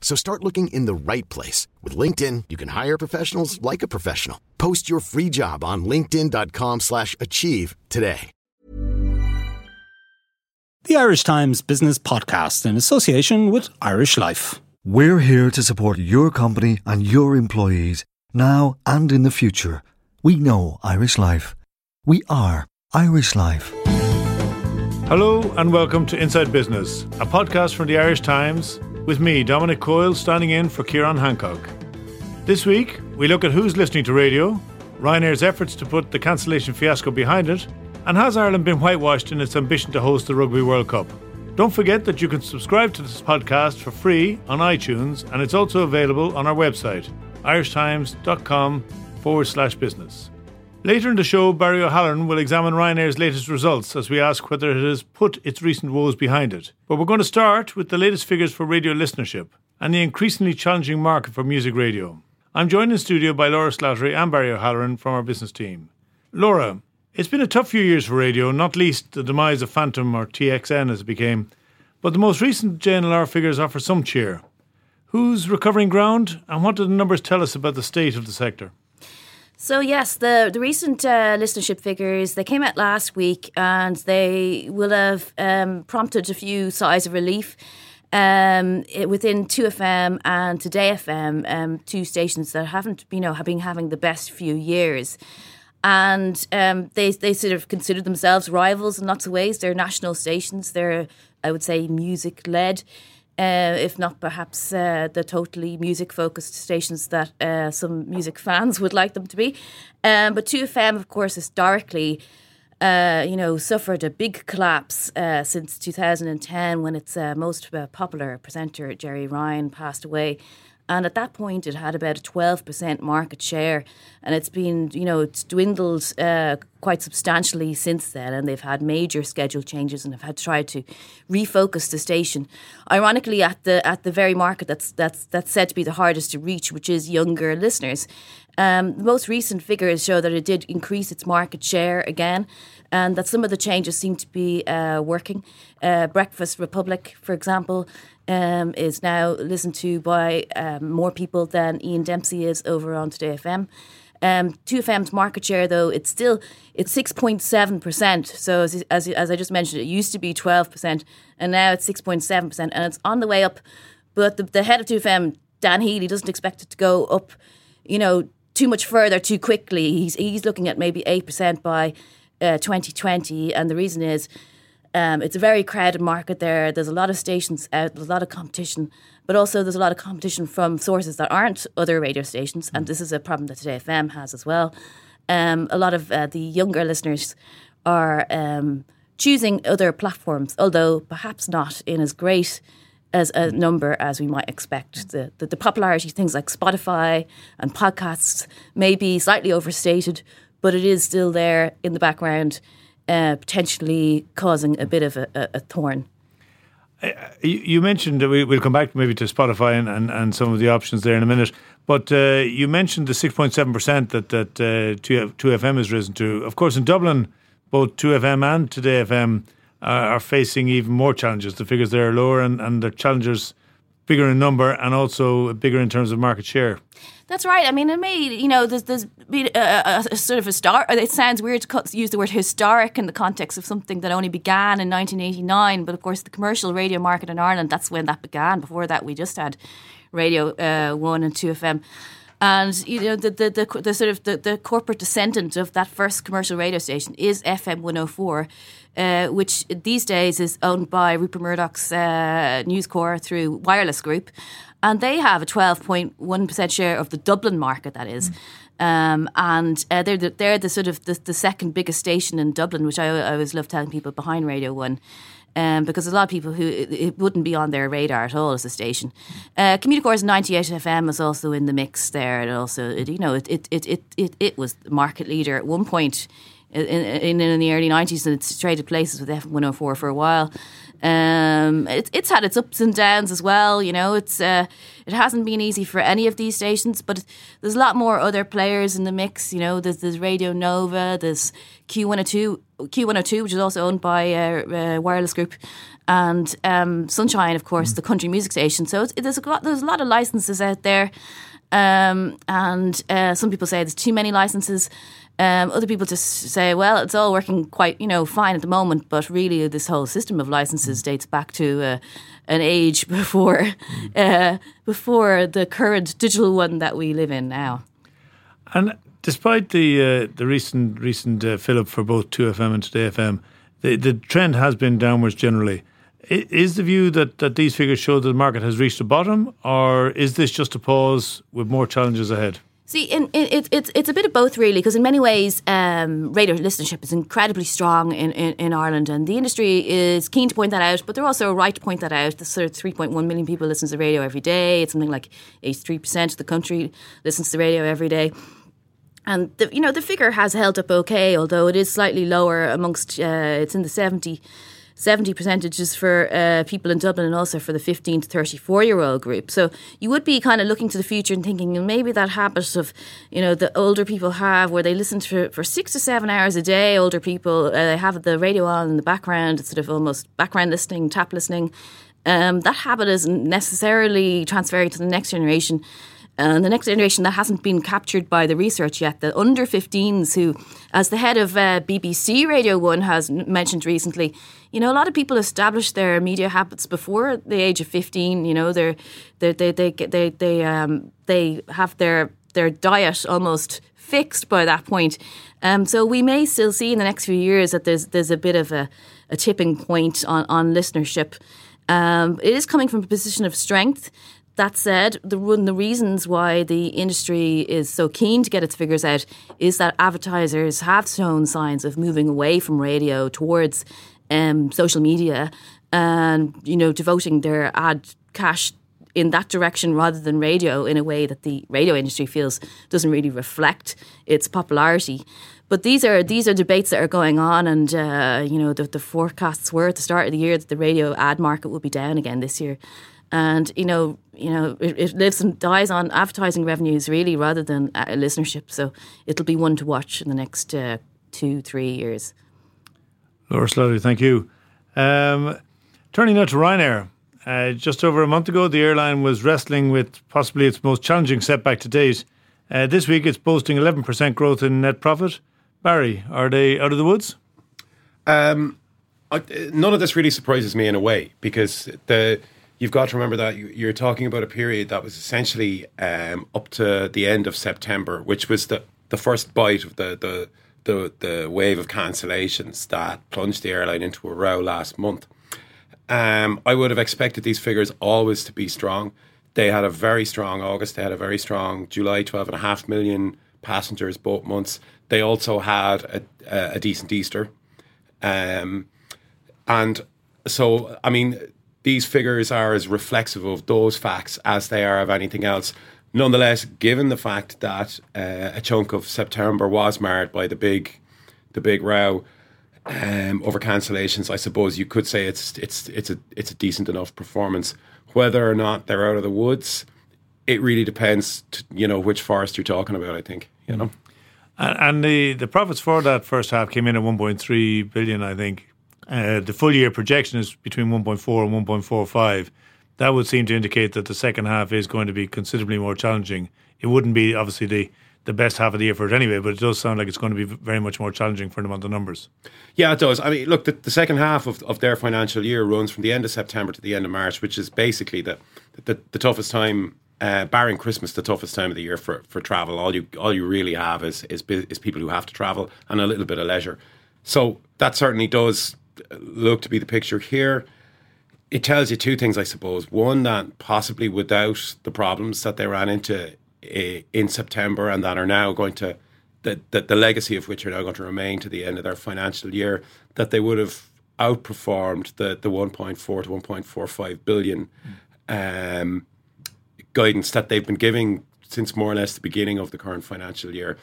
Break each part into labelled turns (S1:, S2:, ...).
S1: So start looking in the right place. With LinkedIn, you can hire professionals like a professional. Post your free job on linkedin.com slash achieve today.
S2: The Irish Times Business Podcast in association with Irish Life.
S3: We're here to support your company and your employees now and in the future. We know Irish Life. We are Irish Life.
S4: Hello and welcome to Inside Business, a podcast from the Irish Times with me, Dominic Coyle, standing in for Ciarán Hancock. This week, we look at who's listening to radio, Ryanair's efforts to put the cancellation fiasco behind it, and has Ireland been whitewashed in its ambition to host the Rugby World Cup? Don't forget that you can subscribe to this podcast for free on iTunes, and it's also available on our website, irishtimes.com forward slash business. Later in the show, Barry O'Halloran will examine Ryanair's latest results as we ask whether it has put its recent woes behind it. But we're going to start with the latest figures for radio listenership and the increasingly challenging market for music radio. I'm joined in studio by Laura Slattery and Barry O'Halloran from our business team. Laura, it's been a tough few years for radio, not least the demise of Phantom or TXFM as it became, but the most recent JNLR figures offer some cheer. Who's recovering ground and what do the numbers tell us about the state of the sector?
S5: So yes, the the recent uh, listenership figures they came out last week, and they will have um, prompted a few sighs of relief. Um, within 2FM and Today FM, um, two stations that haven't, you know, have been having the best few years. And um, they, they sort of consider themselves rivals in lots of ways. They're national stations. They're, I would say, music led uh, if not perhaps uh, the totally music focused stations that uh, some music fans would like them to be. Um, but 2FM, of course, historically, uh, you know, suffered a big collapse uh, since 2010 when its uh, most popular presenter, Gerry Ryan, passed away. And at that point, it had about a 12% market share. And it's been, you know, it's dwindled uh, quite substantially since then. And they've had major schedule changes and have had tried to refocus the station. Ironically, at the at the very market that's, that's, that's said to be the hardest to reach, which is younger listeners. Um, the most recent figures show that it did increase its market share again and that some of the changes seem to be uh, working. Uh, Breakfast Republic, for example, um, is now listened to by um, more people than Ian Dempsey is over on Today FM. Um, 2FM's market share, though, it's still it's six point seven percent. So as, as, as I just mentioned, it used to be twelve percent, and now it's six point seven percent, and it's on the way up. But the, the head of 2FM, Dan Healy, doesn't expect it to go up, you know, too much further too quickly. He's he's looking at maybe eight percent by uh, 2020, and the reason is um, it's a very crowded market there. There's a lot of stations out, there's a lot of competition, but also there's a lot of competition from sources that aren't other radio stations, and this is a problem that Today FM has as well. Um, a lot of uh, the younger listeners are um, choosing other platforms, although perhaps not in as great as a number as we might expect. The, the, the popularity of things like Spotify and podcasts may be slightly overstated, but it is still there in the background, uh, potentially causing a bit of a, a, a thorn.
S4: Uh, you mentioned we, will come back maybe to Spotify and, and, and, some of the options there in a minute, but uh, you mentioned the 6.7% that, that uh, 2, 2FM has risen to. Of course, in Dublin, both 2FM and Today FM uh, are facing even more challenges. The figures there are lower and, and the challengers bigger in number and also bigger in terms of market share.
S5: That's right. I mean, it may, you know, there's, there's been a, uh, uh, a, a sort of a start. Uh, it sounds weird to use the word historic in the context of something that only began in 1989. But of course, the commercial radio market in Ireland, that's when that began. Before that, we just had Radio uh, 1 and 2 FM. And you know the the, the, the sort of the, the corporate descendant of that first commercial radio station is FM 104. Uh, which these days is owned by Rupert Murdoch's uh, News Corp through Wireless Group, and they have a 12.1% share of the Dublin market, that is. Mm. Um, and uh, they're, the, they're the sort of the, the, second biggest station in Dublin, which I, I always love telling people behind Radio 1 um, because a lot of people who it, wouldn't be on their radar at all as a station. Uh, Communicorp's 98 FM was also in the mix there, also it, you know it it, it it it it was market leader at one point. In, in, in the early 90s, and it's traded places with F104 for a while. Um, it, it's had its ups and downs as well. You know, it's uh, it hasn't been easy for any of these stations, but there's a lot more other players in the mix. You know, there's, there's Radio Nova, there's Q102, Q102, which is also owned by uh, uh, Wireless Group, and um, Sunshine, of course, mm. the country music station. So there's a lot, there's a lot of licenses out there. Um, and uh, some people say there's too many licenses. Um, other people just say, well, it's all working quite, you know, fine at the moment, but really this whole system of licenses dates back to uh, an age before uh, before the current digital one that we live in now.
S4: And despite the uh, the recent recent uh, fill up for both Two FM and Today FM, the the trend has been downwards generally. Is the view that, that these figures show that the market has reached a bottom, or is this just a pause with more challenges ahead?
S5: See, in, in, it, it's it's a bit of both, really, because in many ways, um, radio listenership is incredibly strong in, in, in, Ireland, and the industry is keen to point that out, but they're also right to point that out. The sort of 3.1 million people listen to radio every day. It's something like 83% of the country listens to radio every day. And the, you know the figure has held up okay, although it is slightly lower amongst. Uh, it's in the seventy 70 percentages for uh, people in Dublin and also for the 15 to 34 year old group. So you would be kind of looking to the future and thinking maybe that habit of, you know, the older people have where they listen to for six to seven hours a day, older people, uh, they have the radio on in the background, it's sort of almost background listening, tap listening. Um, that habit isn't necessarily transferring to the next generation. And the next generation that hasn't been captured by the research yet, the under 15s, who, as the head of uh, BBC Radio 1 has mentioned recently, you know, a lot of people establish their media habits before the age of 15. You know, they're, they're, they, they, they, they, um, they have their, their diet almost fixed by that point. Um, so we may still see in the next few years that there's, there's a bit of a, a tipping point on, on listenership. Um, it is coming from a position of strength. That said, the one of the reasons why the industry is so keen to get its figures out is that advertisers have shown signs of moving away from radio towards um, social media and you know devoting their ad cash in that direction rather than radio in a way that the radio industry feels doesn't really reflect its popularity. But these are these are debates that are going on, and uh, you know the, the forecasts were at the start of the year that the radio ad market would be down again this year and you know you know it, it, lives and dies on advertising revenues really rather than uh, listenership. So it'll be one to watch in the next uh, two three years.
S4: Laura Slattery, thank you. Um, turning now to Ryanair. Uh, just over a month ago the airline was wrestling with possibly its most challenging setback to date. Uh, this week it's boasting 11% growth in net profit. Barry are they out of the woods?
S6: Um, I, none of this really surprises me in a way because the you've got to remember that you're talking about a period that was essentially um, up to the end of September, which was the, the first bite of the, the the the wave of cancellations that plunged the airline into a row last month. Um, I would have expected these figures always to be strong. They had a very strong August. They had a very strong July, twelve and a half million passengers both months. They also had a, a, a decent Easter, um, and so I mean these figures are as reflexive of those facts as they are of anything else. Nonetheless, given the fact that uh, a chunk of September was marred by the big, the big row um, over cancellations, I suppose you could say it's it's it's a it's a decent enough performance. Whether or not they're out of the woods, it really depends. To, you know which forest you're talking about. I think you know.
S4: And, the the profits for that first half came in at 1.3 billion, I think. Uh, the full year projection is between 1.4 and 1.45. That would seem to indicate that the second half is going to be considerably more challenging. It wouldn't be obviously the the best half of the year for it anyway, but it does sound like it's going to be very much more challenging for them on the numbers.
S6: Yeah, it does. I mean, look, the, the second half of, of their financial year runs from the end of September to the end of March, which is basically the the, the toughest time uh, barring Christmas, the toughest time of the year for, for travel. All you all you really have is, is is people who have to travel and a little bit of leisure. So that certainly does look to be the picture here. It tells you two things, I suppose. One, that possibly without the problems that they ran into eh, in September and that are now going to, that, that the legacy of which are now going to remain to the end of their financial year, that they would have outperformed the, the 1.4 to 1.45 billion um, guidance that they've been giving since more or less the beginning of the current financial year.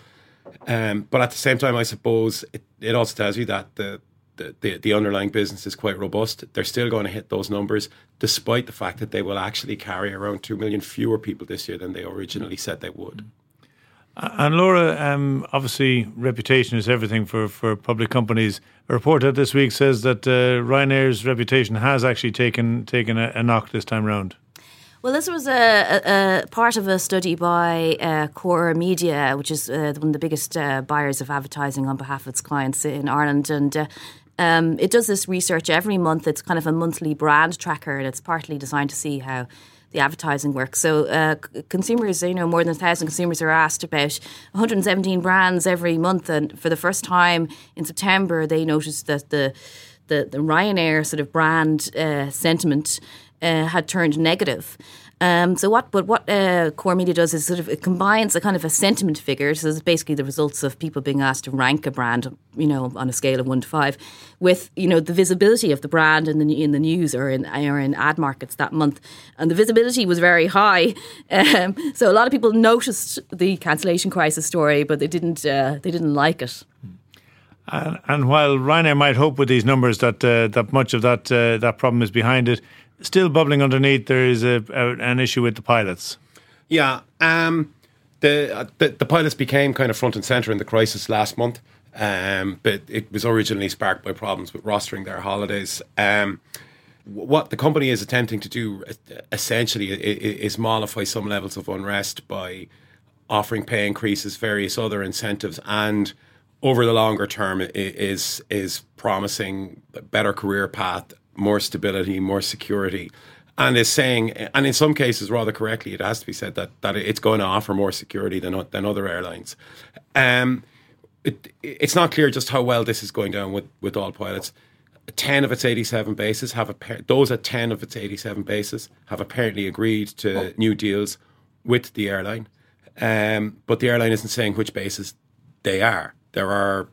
S6: Um, but at the same time, I suppose it, it also tells you that the, the, the, the underlying business is quite robust. They're still going to hit those numbers, despite the fact that they will actually carry around 2 million fewer people this year than they originally said they would.
S4: And Laura, um, obviously, reputation is everything for, for public companies. A report out this week says that uh, Ryanair's reputation has actually taken taken a, a knock this time round.
S5: Well, this was a, a, a, part of a study by uh, Core Media, which is uh, one of the biggest uh, buyers of advertising on behalf of its clients in Ireland. And uh, um, it does this research every month. It's kind of a monthly brand tracker, and it's partly designed to see how the advertising works. So uh, consumers, you know, more than a thousand consumers are asked about 117 brands every month, and for the first time in September, they noticed that the the, the Ryanair sort of brand uh, sentiment uh, had turned negative. Um, so what, but what uh, Core Media does is sort of it combines a kind of a sentiment figure. So it's basically the results of people being asked to rank a brand, you know, on a scale of one to five, with you know the visibility of the brand in the in the news or in or in ad markets that month, and the visibility was very high. Um, so a lot of people noticed the cancellation crisis story, but they didn't uh, they didn't like it.
S4: And, and, while Ryanair might hope with these numbers that uh, that much of that uh, that problem is behind it, still bubbling underneath, there is a, a an issue with the pilots.
S6: Yeah, um, the, uh, the, the pilots became kind of front and center in the crisis last month, um, but it was originally sparked by problems with rostering their holidays. Um, what the company is attempting to do essentially is mollify some levels of unrest by offering pay increases, various other incentives, and over the longer term is is promising a better career path more stability, more security, and is saying, and in some cases, rather correctly, it has to be said that that it's going to offer more security than than other airlines. Um, it, it's not clear just how well this is going down with with all pilots. Ten of its eighty-seven bases have a those at ten of its eighty-seven bases have apparently agreed to oh. new deals with the airline, um, but the airline isn't saying which bases they are. There are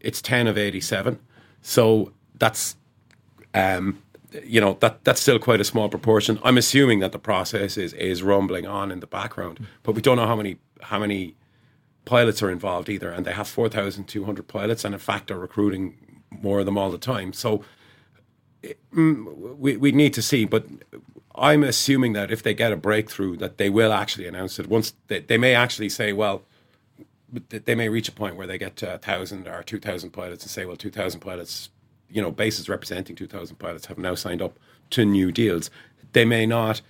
S6: it's ten of eighty-seven, so that's um, you know that that's still quite a small proportion. I'm assuming that the process is is rumbling on in the background, but we don't know how many how many pilots are involved either, and they have four thousand two hundred pilots, and in fact are recruiting more of them all the time. So mm, we we need to see, but I'm assuming that if they get a breakthrough, that they will actually announce it. Once they, they may actually say, well, they may reach a point where they get a thousand or two thousand pilots and say, well, two thousand pilots you know, bases representing 2,000 pilots have now signed up to new deals. They may not.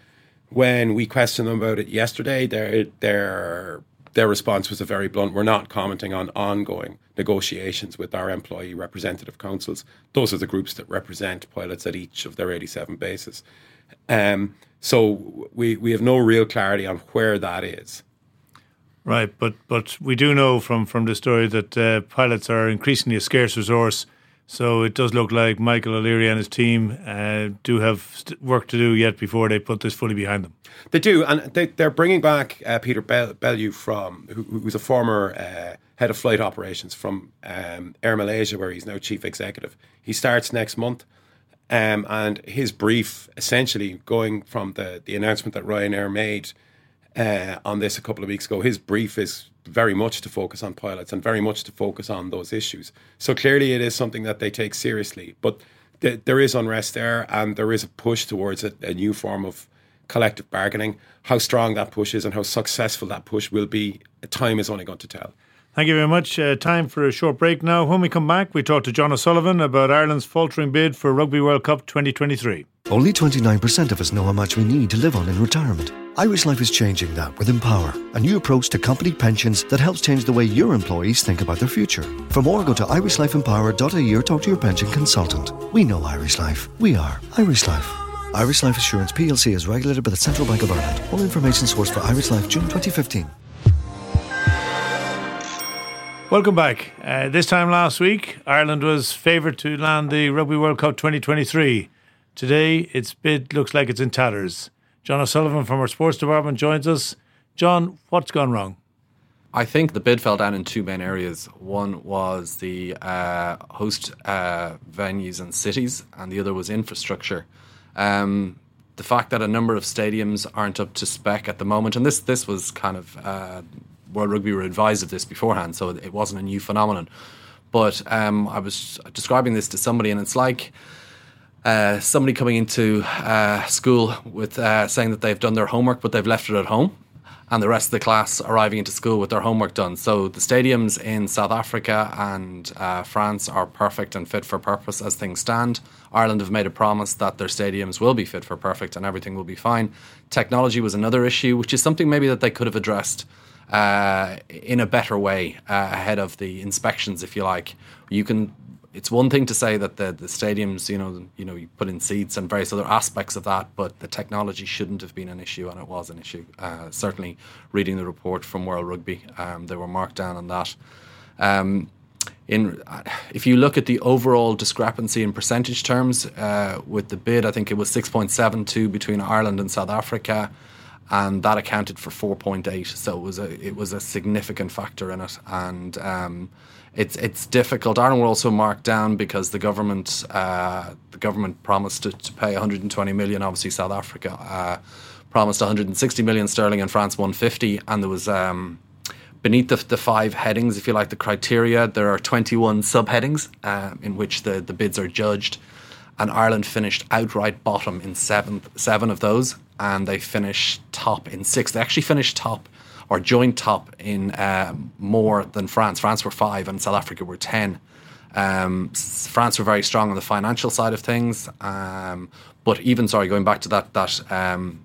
S6: When we questioned them about it yesterday, their their their response was a very blunt. We're not commenting on ongoing negotiations with our employee representative councils. Those are the groups that represent pilots at each of their 87 bases. Um, so we, we have no real clarity on where that is.
S4: Right, but but we do know from from the story that uh, pilots are increasingly a scarce resource so it does look like Michael O'Leary and his team uh, do have work to do yet before they put this fully behind them.
S6: They do, and they, are bringing back uh, Peter Bellew from, who, who's a former uh, head of flight operations from um, Air Malaysia, where he's now chief executive. He starts next month. Um, and his brief, essentially going from the, the announcement that Ryanair made uh, on this a couple of weeks ago, his brief is very much to focus on pilots and very much to focus on those issues. So clearly, it is something that they take seriously. But th- there is unrest there, and there is a push towards a, a, new form of collective bargaining. How strong that push is and how successful that push will be, time is only going to tell.
S4: Thank you very much. Uh, time for a short break now. When we come back, we talk to John O'Sullivan about Ireland's faltering bid for Rugby World Cup 2023.
S3: Only 29% of us know how much we need to live on in retirement. Irish Life is changing that with Empower, a new approach to company pensions that helps change the way your employees think about their future. For more, go to irishlifeempower.ie or talk to your pension consultant. We know Irish Life. We are Irish Life. Irish Life Assurance plc is regulated by the Central Bank of Ireland. All information sourced for Irish Life June 2015.
S4: Welcome back. Uh, this time last week, Ireland was favoured to land the Rugby World Cup 2023. Today, its bid looks like it's in tatters. John O'Sullivan from our sports department joins us. John, what's gone wrong?
S7: I think the bid fell down in two main areas. One was the uh, host uh, venues and cities, and the other was infrastructure. Um, the fact that a number of stadiums aren't up to spec at the moment, and this this was kind of uh, World Rugby were advised of this beforehand, so it wasn't a new phenomenon. But um, I was describing this to somebody, and it's like uh, somebody coming into uh, school with uh, saying that they've done their homework, but they've left it at home and the rest of the class arriving into school with their homework done. So the stadiums in South Africa and uh, France are perfect and fit for purpose as things stand. Ireland have made a promise that their stadiums will be fit for perfect and everything will be fine. Technology was another issue, which is something maybe that they could have addressed uh, in a better way uh, ahead of the inspections, if you like. You can it's one thing to say that the, the stadiums, you know, you know, you put in seats and various other aspects of that, but the technology shouldn't have been an issue, and it was an issue. Uh, certainly, reading the report from World Rugby, um, they were marked down on that. Um, in if you look at the overall discrepancy in percentage terms uh, with the bid, I think it was six point seven two between Ireland and South Africa, and that accounted for four point eight. So it was a it was a significant factor in it, and. Um, it's it's difficult. Ireland were also marked down because the government uh, the government promised to, to, pay 120 million. Obviously, South Africa uh, promised 160 million sterling, and France 150. And there was um, beneath the, the, five headings, if you like, the criteria. There are 21 subheadings uh, in which the the bids are judged, and Ireland finished outright bottom in seven seven of those, and they finished top in six. They actually finished top or joint top in uh, more than France. France were five and South Africa were 10. Um, France were very strong on the financial side of things. Um, but even, sorry, going back to that, that um,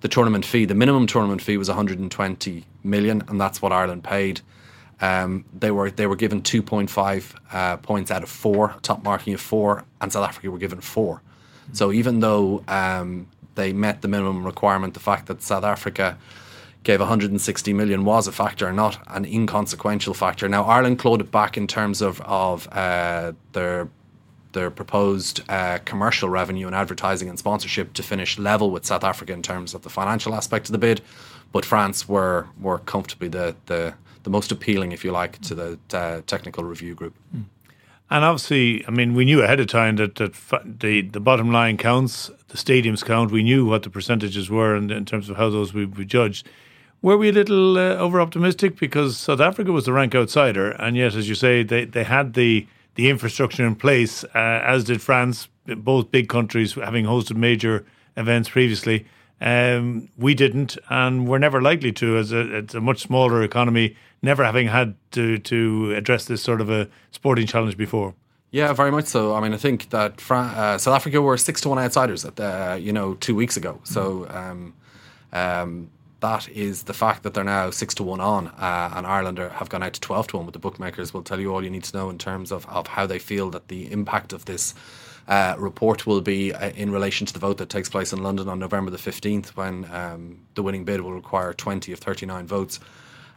S7: the tournament fee, the minimum tournament fee was 120 million, and that's what Ireland paid. Um, they were they were given 2.5 uh, points out of four, top marking of four, and South Africa were given four. So even though um, they met the minimum requirement, the fact that South Africa gave 160 million was a factor, not an inconsequential factor. Now Ireland clawed it back in terms of of uh, their their proposed uh, commercial revenue and advertising and sponsorship to finish level with South Africa in terms of the financial aspect of the bid, but France were were comfortably the the, the most appealing, if you like, to the uh, technical review group.
S4: Mm. And obviously, I mean, we knew ahead of time that, that the the bottom line counts, the stadiums count. We knew what the percentages were in, in terms of how those would be judged. Were we a little uh, over optimistic because South Africa was the rank outsider, and yet, as you say, they, they had the the infrastructure in place, uh, as did France, both big countries having hosted major events previously. Um, we didn't, and we're never likely to, as a, it's a much smaller economy, never having had to to address this sort of a sporting challenge before.
S7: Yeah, very much so. I mean, I think that uh, South Africa were six to one outsiders at the, you know two weeks ago. So um, um, that is the fact that they're now six to one on, uh, and Ireland are, have gone out to twelve to one. But the bookmakers will tell you all you need to know in terms of, of how they feel that the impact of this uh, report will be uh, in relation to the vote that takes place in London on November the fifteenth, when um, the winning bid will require twenty of thirty nine votes.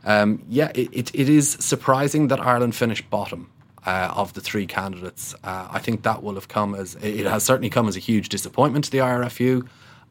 S7: Um, yeah, it, it, it is surprising that Ireland finished bottom. Uh, of the three candidates, uh, I think that will have come as it has certainly come as a huge disappointment to the IRFU.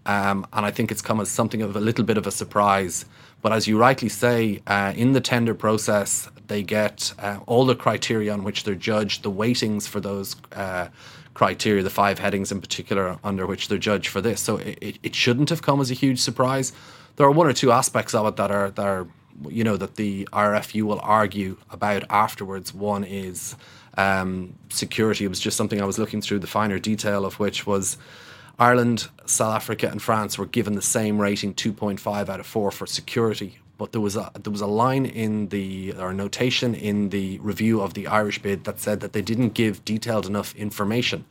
S7: Um, and I think it's come as something of a little bit of a surprise. But as you rightly say, uh, in the tender process, they get uh, all the criteria on which they're judged, the weightings for those uh, criteria, the five headings in particular under which they're judged for this. So it, it shouldn't have come as a huge surprise. There are one or two aspects of it that are that are you know that the RFU will argue about afterwards. One is um, security. It was just something I was looking through the finer detail of which was Ireland, South Africa, and France were given the same rating, 2.5 out of 4 for security. But there was a there was a line in the or notation in the review of the Irish bid that said that they didn't give detailed enough information,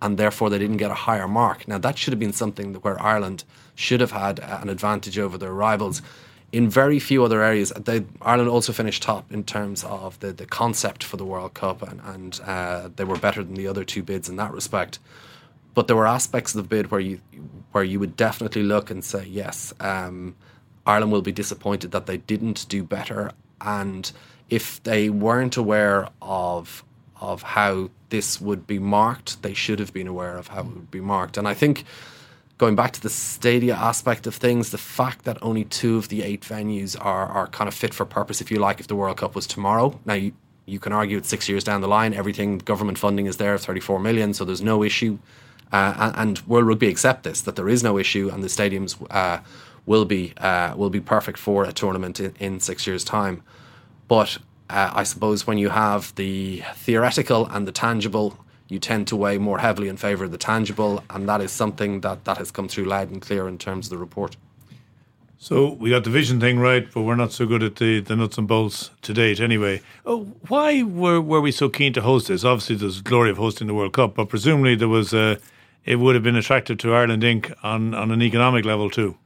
S7: and therefore they didn't get a higher mark. Now that should have been something where Ireland should have had an advantage over their rivals. In very few other areas, they, Ireland also finished top in terms of the, the concept for the World Cup, and, and uh, they were better than the other two bids in that respect. But there were aspects of the bid where you where you would definitely look and say, yes, um, Ireland will be disappointed that they didn't do better, and if they weren't aware of of how this would be marked, they should have been aware of how it would be marked. And I think going back to the stadia aspect of things, the fact that only two of the eight venues are, are kind of fit for purpose, if you like, if the World Cup was tomorrow. Now, you, you can argue it's six years down the line, everything, government funding is there, 34 million, so there's no issue. Uh, and, World Rugby accept this, that there is no issue and the stadiums uh, will be uh, will be perfect for a tournament in, in six years' time. But uh, I suppose when you have the theoretical and the tangible, you tend to weigh more heavily in favour of the tangible, and that is something that, that has come through loud and clear in terms of the report.
S4: So we got the vision thing right, but we're not so good at the, the nuts and bolts to date anyway. Oh, why were, were we so keen to host this? Obviously, there's glory of hosting the World Cup, but presumably there was a, it would have been attractive to Ireland Inc. on, on an economic level too.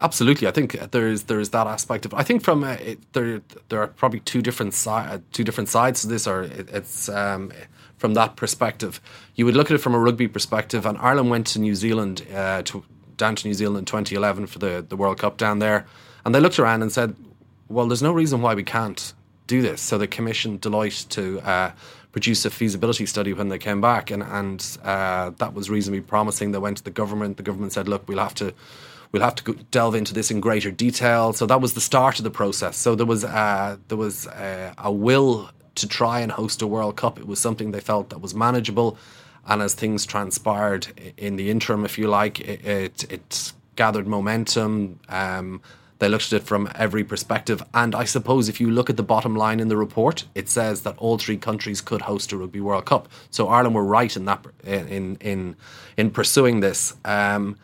S7: Absolutely, I think there is there is that aspect of. I think from uh, it, there there are probably two different uh, two different sides to this, or it, it's um, from that perspective. You would look at it from a rugby perspective, and Ireland went to New Zealand uh, to down to New Zealand in 2011 for the the World Cup down there, and they looked around and said, "Well, there's no reason why we can't do this." So they commissioned Deloitte to. Uh, produce a feasibility study when they came back, and and uh, that was reasonably promising. They went to the government. The government said, "Look, we'll have to We'll have to delve into this in greater detail. So that was the start of the process. So there was uh, there was uh, a will to try and host a World Cup. It was something they felt that was manageable, and as things transpired in the interim, if you like, it, it, it gathered momentum. Um, they looked at it from every perspective, and I suppose if you look at the bottom line in the report, it says that all three countries could host a Rugby World Cup. So Ireland were right in that in in in pursuing this. Um,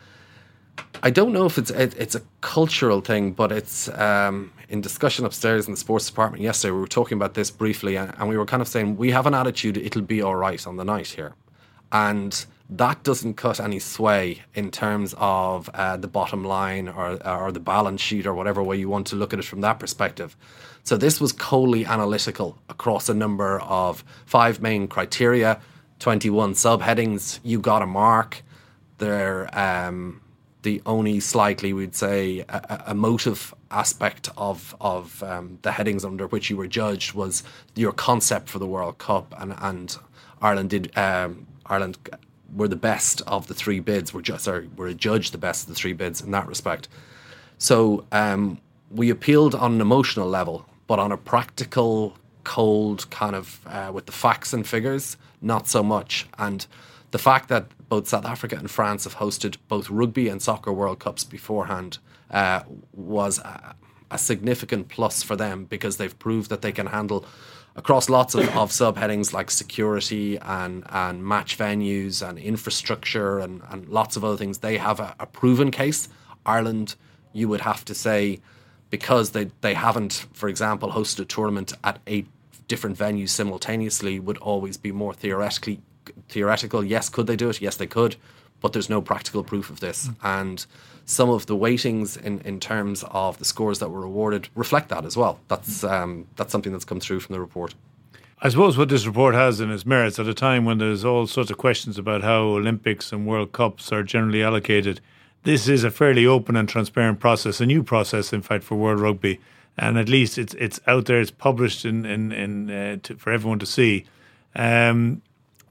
S7: I don't know if it's it, it's a cultural thing, but it's um, in discussion upstairs in the sports department yesterday. We were talking about this briefly, and, and we were kind of saying we have an attitude it'll be all right on the night here, and that doesn't cut any sway in terms of uh, the bottom line or or the balance sheet or whatever way you want to look at it from that perspective. So this was wholly analytical across a number of five main criteria, twenty one subheadings. You got a mark. There. Um, the only slightly, we'd say, emotive aspect of of um, the headings under which you were judged was your concept for the World Cup, and and Ireland did um, Ireland were the best of the three bids. Were just sorry, were adjudged the best of the three bids in that respect. So um, we appealed on an emotional level, but on a practical, cold kind of uh, with the facts and figures, not so much. And the fact that both South Africa and France have hosted both rugby and soccer World Cups beforehand uh, was a, a, significant plus for them because they've proved that they can handle across lots of, of subheadings like security and, and match venues and infrastructure and, and lots of other things. They have a, a proven case. Ireland, you would have to say, because they, they haven't, for example, hosted a tournament at eight different venues simultaneously, would always be more theoretically theoretical. Yes, could they do it? Yes, they could, but there's no practical proof of this. And some of the weightings in, in terms of the scores that were awarded reflect that as well. That's um, that's something that's come through from the report.
S4: I suppose what this report has in its merits at a time when there's all sorts of questions about how Olympics and World Cups are generally allocated. This is a fairly open and transparent process, a new process, in fact, for World Rugby, and at least it's it's out there, it's published in in, in uh, to, for everyone to see. Um,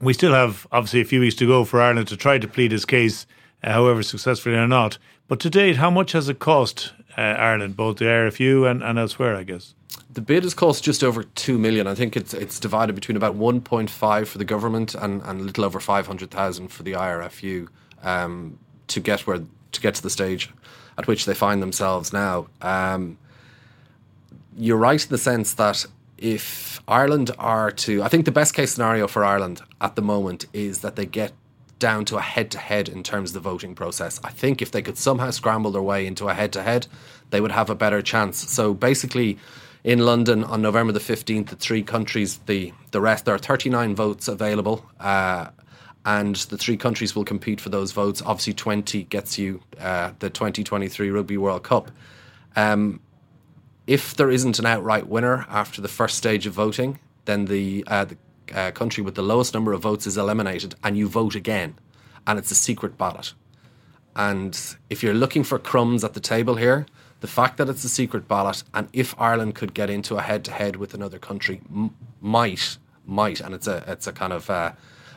S4: we still have obviously a few weeks to go for Ireland to try to plead his case, uh, however successfully or not. But to date, how much has it cost uh, Ireland, both the RFU and, and elsewhere? I guess
S7: the bid has cost just over two million. I think it's it's divided between about one point five for the government and, and a little over five hundred thousand for the IRFU um, to get where to get to the stage at which they find themselves now. Um, you're right in the sense that if Ireland are to, I think the best case scenario for Ireland at the moment is that they get down to a head to head in terms of the voting process. I think if they could somehow scramble their way into a head to head, they would have a better chance. So basically, in London on November the 15th, the three countries, the, the rest, there are 39 votes available. Uh, and the three countries will compete for those votes. Obviously, 20 gets you uh, the 2023 Rugby World Cup. Um, if there isn't an outright winner after the first stage of voting, then the, uh, the uh, country with the lowest number of votes is eliminated, and you vote again. and it's a secret ballot. And if you're looking for crumbs at the table here, the fact that it's a secret ballot, and if Ireland could get into a head-to-head with another country, m- might, might, and it's a, it's a kind of, uh,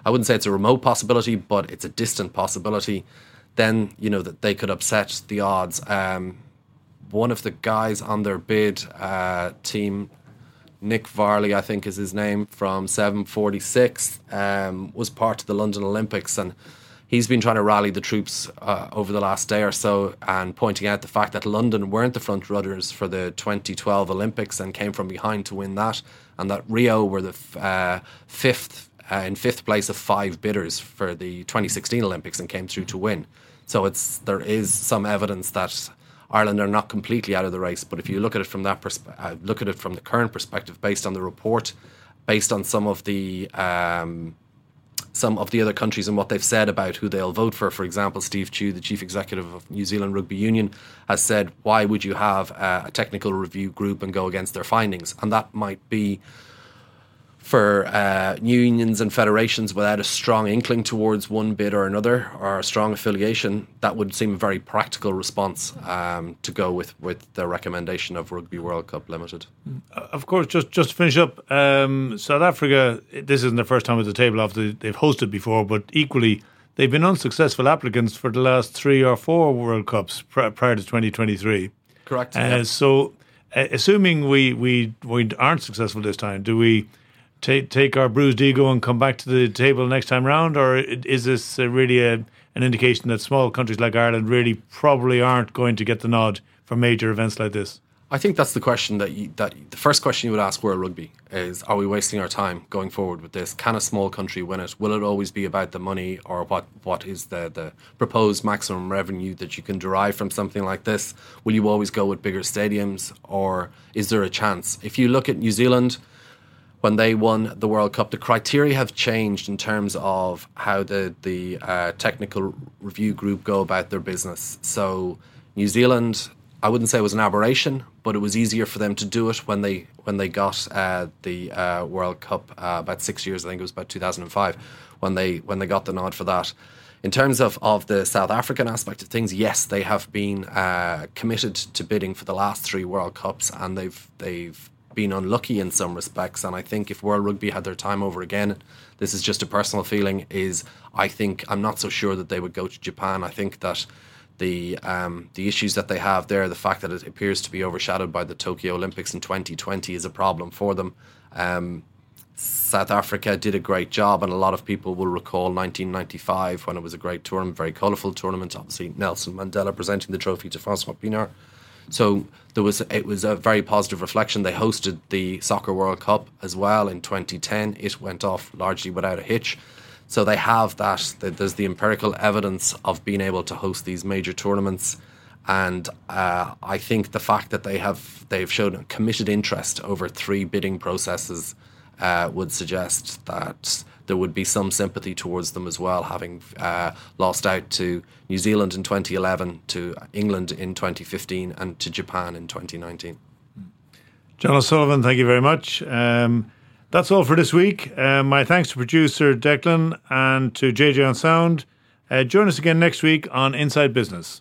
S7: I wouldn't say it's a remote possibility, but it's a distant possibility. Then you know that they could upset the odds. Um, one of the guys on their bid uh, team, Nick Varley, I think is his name, from Seven46, um, was part of the London Olympics and he's been trying to rally the troops uh, over the last day or so and pointing out the fact that London weren't the front runners for the 2012 Olympics and came from behind to win that, and that Rio were the f- uh, fifth uh, in fifth place of five bidders for the 2016 Olympics and came through to win. So it's there is some evidence that Ireland are not completely out of the race. But if you look at it from that uh, look at it from the current perspective, based on the report, based on some of the um, some of the other countries and what they've said about who they'll vote for. For example, Steve Tew, the chief executive of New Zealand Rugby Union, has said, "Why would you have uh, a technical review group and go against their findings?" And that might be for uh, unions and federations without a strong inkling towards one bid or another or a strong affiliation, that would seem a very practical response um, to go with, with the recommendation of Rugby World Cup Limited.
S4: Of course, just just to finish up, um, South Africa. This isn't the first time at the table. After they've hosted before, but equally they've been unsuccessful applicants for the last three or four World Cups pr- prior to 2023.
S7: Correct.
S4: Uh,
S7: yeah.
S4: So, uh, assuming we, we we aren't successful this time, do we take take our bruised ego and come back to the table next time round, or is this really a, an indication that small countries like Ireland really probably aren't going to get the nod for major events like this?
S7: I think that's the question that you, that the first question you would ask World Rugby is: Are we wasting our time going forward with this? Can a small country win it? Will it always be about the money, or what? What is the the proposed maximum revenue that you can derive from something like this? Will you always go with bigger stadiums, or is there a chance? If you look at New Zealand, when they won the World Cup, the criteria have changed in terms of how the the uh, technical review group go about their business. So New Zealand, I wouldn't say it was an aberration, but it was easier for them to do it when they when they got uh, the uh, World Cup uh, about six years. I think it was about 2005 when they when they got the nod for that. In terms of, of the South African aspect of things, yes, they have been uh, committed to bidding for the last three World Cups, and they've they've been unlucky in some respects. And I think if World Rugby had their time over again, this is just a personal feeling. Is I think I'm not so sure that they would go to Japan. I think that the um, the issues that they have there, the fact that it appears to be overshadowed by the Tokyo Olympics in 2020, is a problem for them. Um, South Africa did a great job, and a lot of people will recall 1995 when it was a great tournament, very colourful tournament. Obviously, Nelson Mandela presenting the trophy to Francois Pienaar. So there was it was a very positive reflection. They hosted the Soccer World Cup as well in 2010. It went off largely without a hitch. So they have that. There's the empirical evidence of being able to host these major tournaments, and uh, I think the fact that they have they've shown a committed interest over three bidding processes uh, would suggest that there would be some sympathy towards them as well, having uh, lost out to New Zealand in 2011, to England in 2015, and to Japan in 2019.
S4: John O'Sullivan, thank you very much. Um, that's all for this week. Uh, my thanks to producer Declan and to JJ on Sound. Uh, join us again next week on Inside Business.